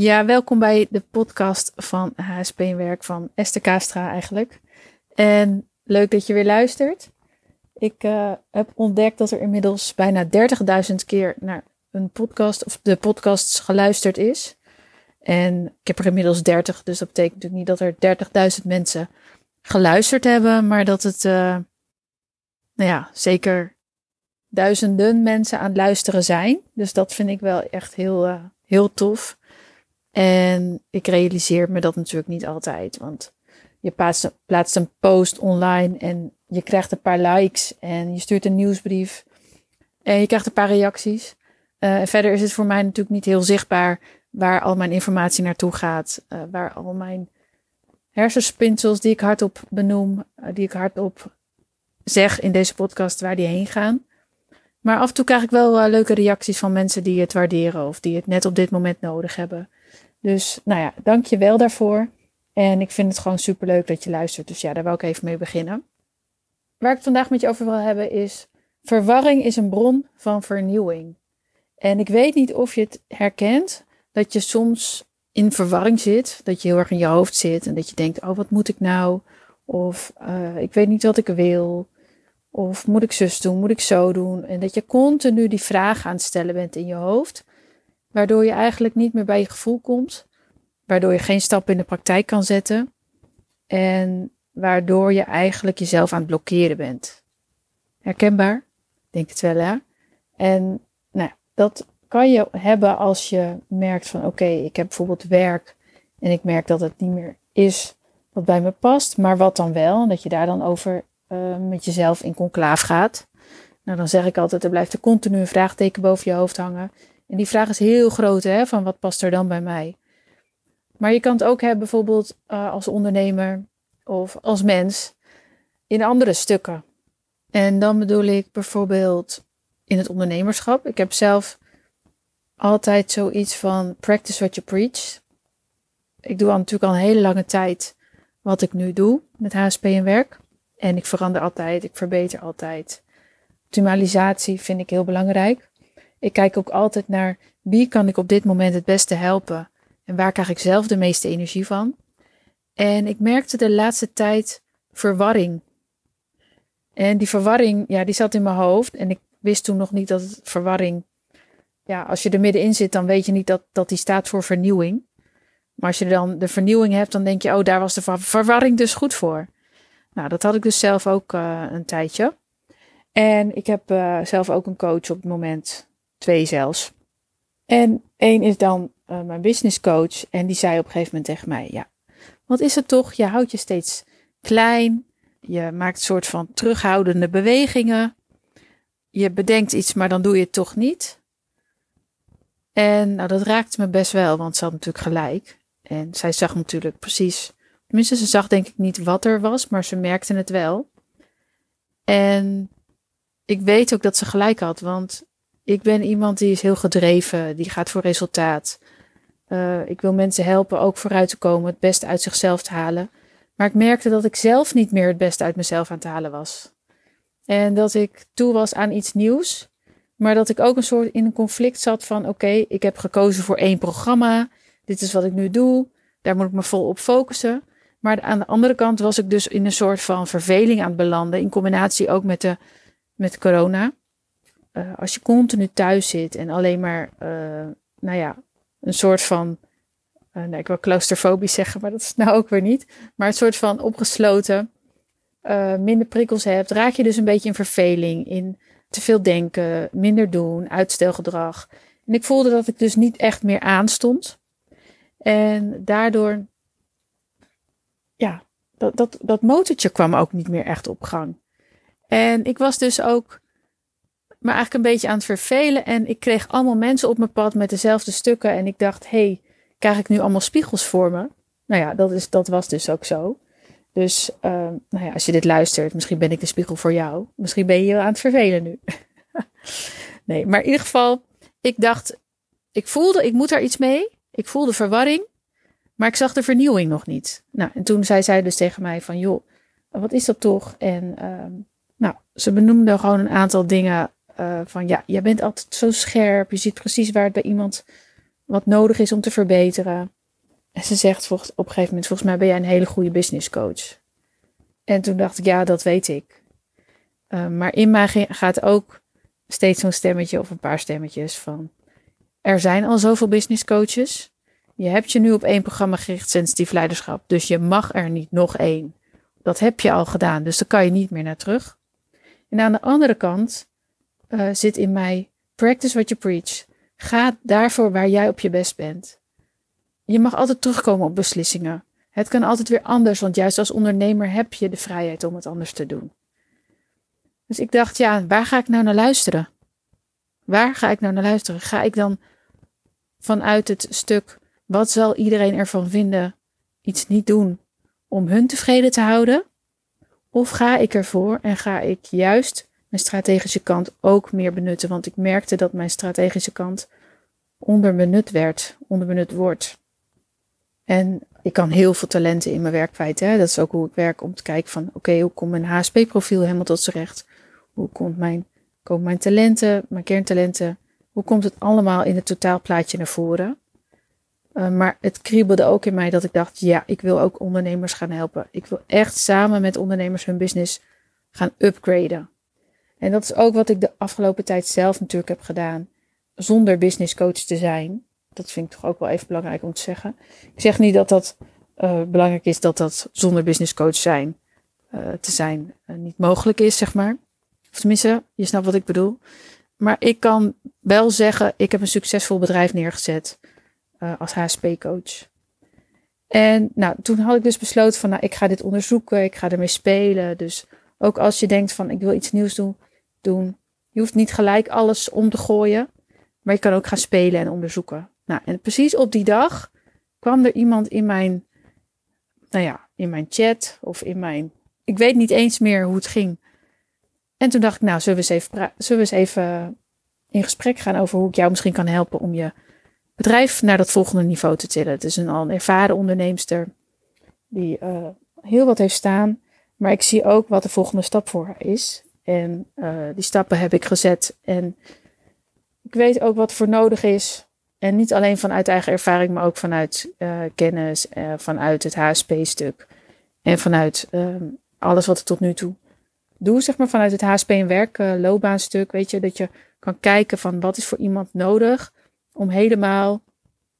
Ja, welkom bij de podcast van HSP Werk van Esther Kastra eigenlijk. En leuk dat je weer luistert. Ik uh, heb ontdekt dat er inmiddels bijna 30.000 keer naar een podcast of de podcasts geluisterd is. En ik heb er inmiddels 30, dus dat betekent natuurlijk niet dat er 30.000 mensen geluisterd hebben, maar dat het, uh, nou ja, zeker duizenden mensen aan het luisteren zijn. Dus dat vind ik wel echt heel, uh, heel tof. En ik realiseer me dat natuurlijk niet altijd, want je plaatst, een post online en je krijgt een paar likes en je stuurt een nieuwsbrief en je krijgt een paar reacties. Uh, verder is het voor mij natuurlijk niet heel zichtbaar waar al mijn informatie naartoe gaat, uh, waar al mijn hersenspinsels die ik hardop benoem, uh, die ik hardop zeg in deze podcast, waar die heen gaan. Maar af en toe krijg ik wel leuke reacties van mensen die het waarderen of die het net op dit moment nodig hebben. Dus nou ja, dank je wel daarvoor. En ik vind het gewoon super leuk dat je luistert. Dus ja, daar wil ik even mee beginnen. Waar ik het vandaag met je over wil hebben is: verwarring is een bron van vernieuwing. En ik weet niet of je het herkent dat je soms in verwarring zit, dat je heel erg in je hoofd zit en dat je denkt: oh, wat moet ik nou? Of uh, ik weet niet wat ik wil. Of moet ik zus doen? Moet ik zo doen? En dat je continu die vragen aan het stellen bent in je hoofd, waardoor je eigenlijk niet meer bij je gevoel komt, waardoor je geen stap in de praktijk kan zetten en waardoor je eigenlijk jezelf aan het blokkeren bent. Herkenbaar? Denk het wel, hè? En nou, dat kan je hebben als je merkt van oké, ik heb bijvoorbeeld werk en ik merk dat het niet meer is wat bij me past, maar wat dan wel? En dat je daar dan over uh, met jezelf in conclaaf gaat. Nou, dan zeg ik altijd, er blijft er continu een vraagteken boven je hoofd hangen. En die vraag is heel groot, hè, van wat past er dan bij mij? Maar je kan het ook hebben bijvoorbeeld uh, als ondernemer of als mens in andere stukken. En dan bedoel ik bijvoorbeeld in het ondernemerschap. Ik heb zelf altijd zoiets van practice what you preach. Ik doe al natuurlijk al een hele lange tijd wat ik nu doe met HSP en werk. En ik verander altijd, ik verbeter altijd. Optimalisatie vind ik heel belangrijk. Ik kijk ook altijd naar wie kan ik op dit moment het beste helpen en waar krijg ik zelf de meeste energie van. En ik merkte de laatste tijd verwarring. En die verwarring, ja, die zat in mijn hoofd en ik wist toen nog niet dat verwarring, ja, als je er middenin zit, dan weet je niet dat, dat die staat voor vernieuwing. Maar als je dan de vernieuwing hebt, dan denk je, oh, daar was de verwarring dus goed voor. Nou, dat had ik dus zelf ook uh, een tijdje. En ik heb uh, zelf ook een coach op het moment, twee zelfs. En één is dan uh, mijn business coach en die zei op een gegeven moment tegen mij, ja, wat is het toch? Je houdt je steeds klein, je maakt een soort van terughoudende bewegingen. Je bedenkt iets, maar dan doe je het toch niet. En nou, dat raakte me best wel, want ze had natuurlijk gelijk. En zij zag natuurlijk precies Tenminste, ze zag denk ik niet wat er was, maar ze merkte het wel. En ik weet ook dat ze gelijk had, want ik ben iemand die is heel gedreven, die gaat voor resultaat. Uh, ik wil mensen helpen ook vooruit te komen, het beste uit zichzelf te halen. Maar ik merkte dat ik zelf niet meer het beste uit mezelf aan het halen was. En dat ik toe was aan iets nieuws, maar dat ik ook een soort in een conflict zat van: oké, ik heb gekozen voor één programma, dit is wat ik nu doe, daar moet ik me vol op focussen. Maar aan de andere kant was ik dus in een soort van verveling aan het belanden. In combinatie ook met, de, met corona. Uh, als je continu thuis zit en alleen maar, uh, nou ja, een soort van, uh, nee, ik wil claustrofobisch zeggen, maar dat is nou ook weer niet. Maar een soort van opgesloten, minder prikkels hebt, raak je dus een beetje in verveling, in te veel denken, minder doen, uitstelgedrag. En ik voelde dat ik dus niet echt meer aanstond. En daardoor ja, dat, dat, dat motortje kwam ook niet meer echt op gang. En ik was dus ook maar eigenlijk een beetje aan het vervelen. En ik kreeg allemaal mensen op mijn pad met dezelfde stukken. En ik dacht, hey, krijg ik nu allemaal spiegels voor me? Nou ja, dat, is, dat was dus ook zo. Dus uh, nou ja, als je dit luistert, misschien ben ik de spiegel voor jou. Misschien ben je aan het vervelen nu. nee, maar in ieder geval, ik dacht, ik voelde, ik moet daar iets mee. Ik voelde verwarring. Maar ik zag de vernieuwing nog niet. Nou, en toen zei zij dus tegen mij van, joh, wat is dat toch? En uh, nou, ze benoemde gewoon een aantal dingen uh, van, ja, jij bent altijd zo scherp. Je ziet precies waar het bij iemand wat nodig is om te verbeteren. En ze zegt op een gegeven moment, volgens mij ben jij een hele goede business coach. En toen dacht ik, ja, dat weet ik. Uh, maar in mij gaat ook steeds zo'n stemmetje of een paar stemmetjes van, er zijn al zoveel business coaches. Je hebt je nu op één programma gericht, sensitief leiderschap. Dus je mag er niet nog één. Dat heb je al gedaan, dus daar kan je niet meer naar terug. En aan de andere kant uh, zit in mij, practice what you preach. Ga daarvoor waar jij op je best bent. Je mag altijd terugkomen op beslissingen. Het kan altijd weer anders, want juist als ondernemer heb je de vrijheid om het anders te doen. Dus ik dacht, ja, waar ga ik nou naar luisteren? Waar ga ik nou naar luisteren? Ga ik dan vanuit het stuk, wat zal iedereen ervan vinden, iets niet doen om hun tevreden te houden? Of ga ik ervoor en ga ik juist mijn strategische kant ook meer benutten? Want ik merkte dat mijn strategische kant onderbenut werd, onderbenut wordt. En ik kan heel veel talenten in mijn werk kwijt. Hè? Dat is ook hoe ik werk om te kijken van oké, hoe komt mijn HSP-profiel helemaal tot z'n recht? Hoe komt mijn, komen mijn talenten, mijn kerntalenten, hoe komt het allemaal in het totaalplaatje naar voren? Uh, maar het kriebelde ook in mij dat ik dacht, ja, ik wil ook ondernemers gaan helpen. Ik wil echt samen met ondernemers hun business gaan upgraden. En dat is ook wat ik de afgelopen tijd zelf natuurlijk heb gedaan, zonder business coach te zijn. Dat vind ik toch ook wel even belangrijk om te zeggen. Ik zeg niet dat dat uh, belangrijk is dat dat zonder business coach zijn, uh, te zijn niet mogelijk is, zeg maar. Of tenminste, je snapt wat ik bedoel. Maar ik kan wel zeggen, ik heb een succesvol bedrijf neergezet als HSP-coach. En nou, toen had ik dus besloten van, nou, ik ga dit onderzoeken, ik ga ermee spelen. Dus ook als je denkt van, ik wil iets nieuws doen, doen. Je hoeft niet gelijk alles om te gooien, maar je kan ook gaan spelen en onderzoeken. Nou, en precies op die dag kwam er iemand in mijn, nou ja, in mijn chat of in mijn, ik weet niet eens meer hoe het ging. En toen dacht ik, nou, zullen we eens even, eens even in gesprek gaan over hoe ik jou misschien kan helpen om je bedrijf naar dat volgende niveau te tillen. Het is een al ervaren onderneemster die uh, heel wat heeft staan. Maar ik zie ook wat de volgende stap voor haar is. En uh, die stappen heb ik gezet. En ik weet ook wat voor nodig is. En niet alleen vanuit eigen ervaring, maar ook vanuit uh, kennis, vanuit het HSP-stuk. En vanuit alles wat ik tot nu toe doe, zeg maar, vanuit het HSP en werk loopbaanstuk. Weet je, dat je kan kijken van wat is voor iemand nodig om helemaal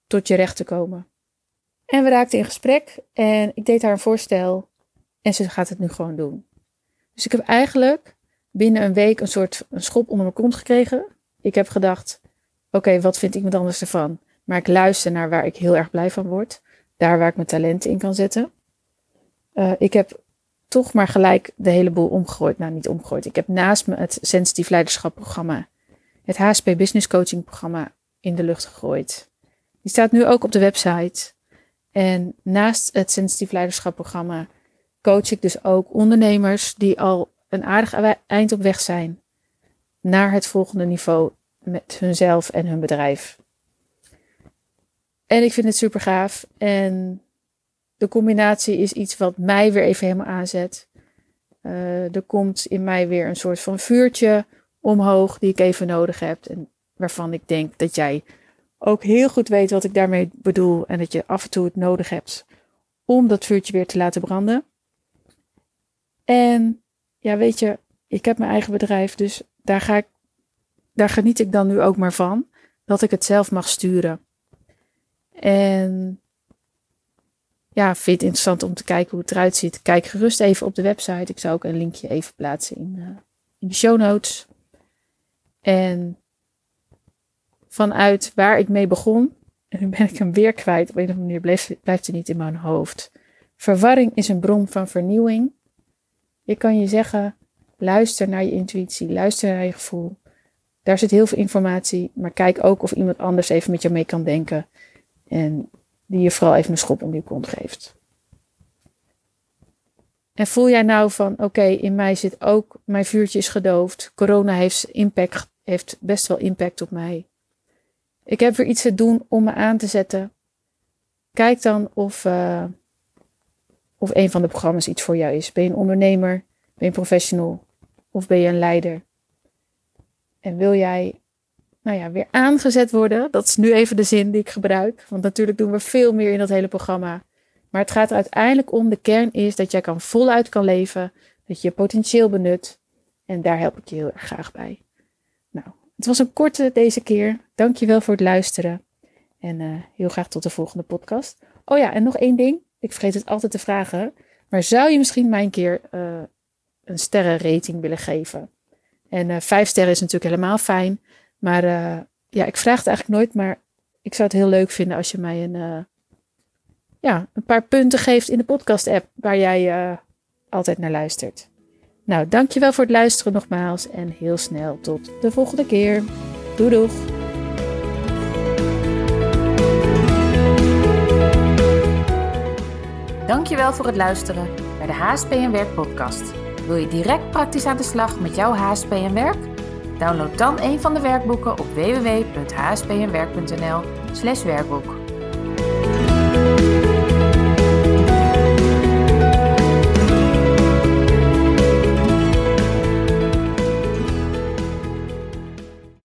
tot je recht te komen. En we raakten in gesprek en ik deed haar een voorstel en ze gaat het nu gewoon doen. Dus ik heb eigenlijk binnen een week een soort een schop onder mijn kont gekregen. Ik heb gedacht, oké, wat vind ik me anders ervan? Maar ik luister naar waar ik heel erg blij van word. Daar waar ik mijn talenten in kan zetten. Uh, ik heb toch maar gelijk de hele boel omgegooid. Nou, niet omgegooid. Ik heb naast me het Sensitief Leiderschap programma, het HSP Business Coaching programma in de lucht gegooid. Die staat nu ook op de website. En naast het Sensitief Leiderschap programma coach ik dus ook ondernemers die al een aardig eind op weg zijn naar het volgende niveau met hunzelf en hun bedrijf. En ik vind het super gaaf. En de combinatie is iets wat mij weer even helemaal aanzet. Uh, er komt in mij weer een soort van vuurtje omhoog die ik even nodig heb. En waarvan ik denk dat jij ook heel goed weet wat ik daarmee bedoel en dat je af en toe het nodig hebt om dat vuurtje weer te laten branden. En ja, weet je, ik heb mijn eigen bedrijf, dus daar ga ik, daar geniet ik dan nu ook maar van, dat ik het zelf mag sturen. En ja, vind het interessant om te kijken hoe het eruit ziet. Kijk gerust even op de website. Ik zou ook een linkje even plaatsen in, uh, in de show notes. En vanuit waar ik mee begon. En nu ben ik hem weer kwijt. Op een of andere manier blijft, blijft hij niet in mijn hoofd. Verwarring is een bron van vernieuwing. Ik kan je zeggen, luister naar je intuïtie, luister naar je gevoel. Daar zit heel veel informatie, maar kijk ook of iemand anders even met je mee kan denken. En die je vooral even een schop om je kont geeft. En voel jij nou van, oké, in mij zit ook, mijn vuurtje is gedoofd. Corona heeft, impact, heeft best wel impact op mij. Ik heb weer iets te doen om me aan te zetten. Kijk dan of, uh, of een van de programma's iets voor jou is. Ben je een ondernemer? Ben je een professional? Of ben je een leider? En wil jij, nou ja, weer aangezet worden. Dat is nu even de zin die ik gebruik. Want natuurlijk doen we veel meer in dat hele programma. Maar het gaat uiteindelijk om, de kern is dat jij kan voluit kan leven. Dat je je potentieel benut. En daar help ik je heel erg graag bij. Nou, het was een korte deze keer. Dankjewel voor het luisteren. En uh, heel graag tot de volgende podcast. Oh ja, en nog één ding. Ik vergeet het altijd te vragen. Maar zou je misschien mij een keer uh, een sterrenrating willen geven? En uh, vijf sterren is natuurlijk helemaal fijn. Maar ja, ik vraag het eigenlijk nooit. Maar ik zou het heel leuk vinden als je mij een, ja, een paar punten geeft in de podcast-app waar jij altijd naar luistert. Nou, dankjewel voor het luisteren nogmaals en heel snel tot de volgende keer. Doei! Dankjewel voor het luisteren bij de HSP en Werk podcast. Wil je direct praktisch aan de slag met jouw HSP en Werk? Download dan een van de werkboeken op www.hspenwerk.nl/werkboek.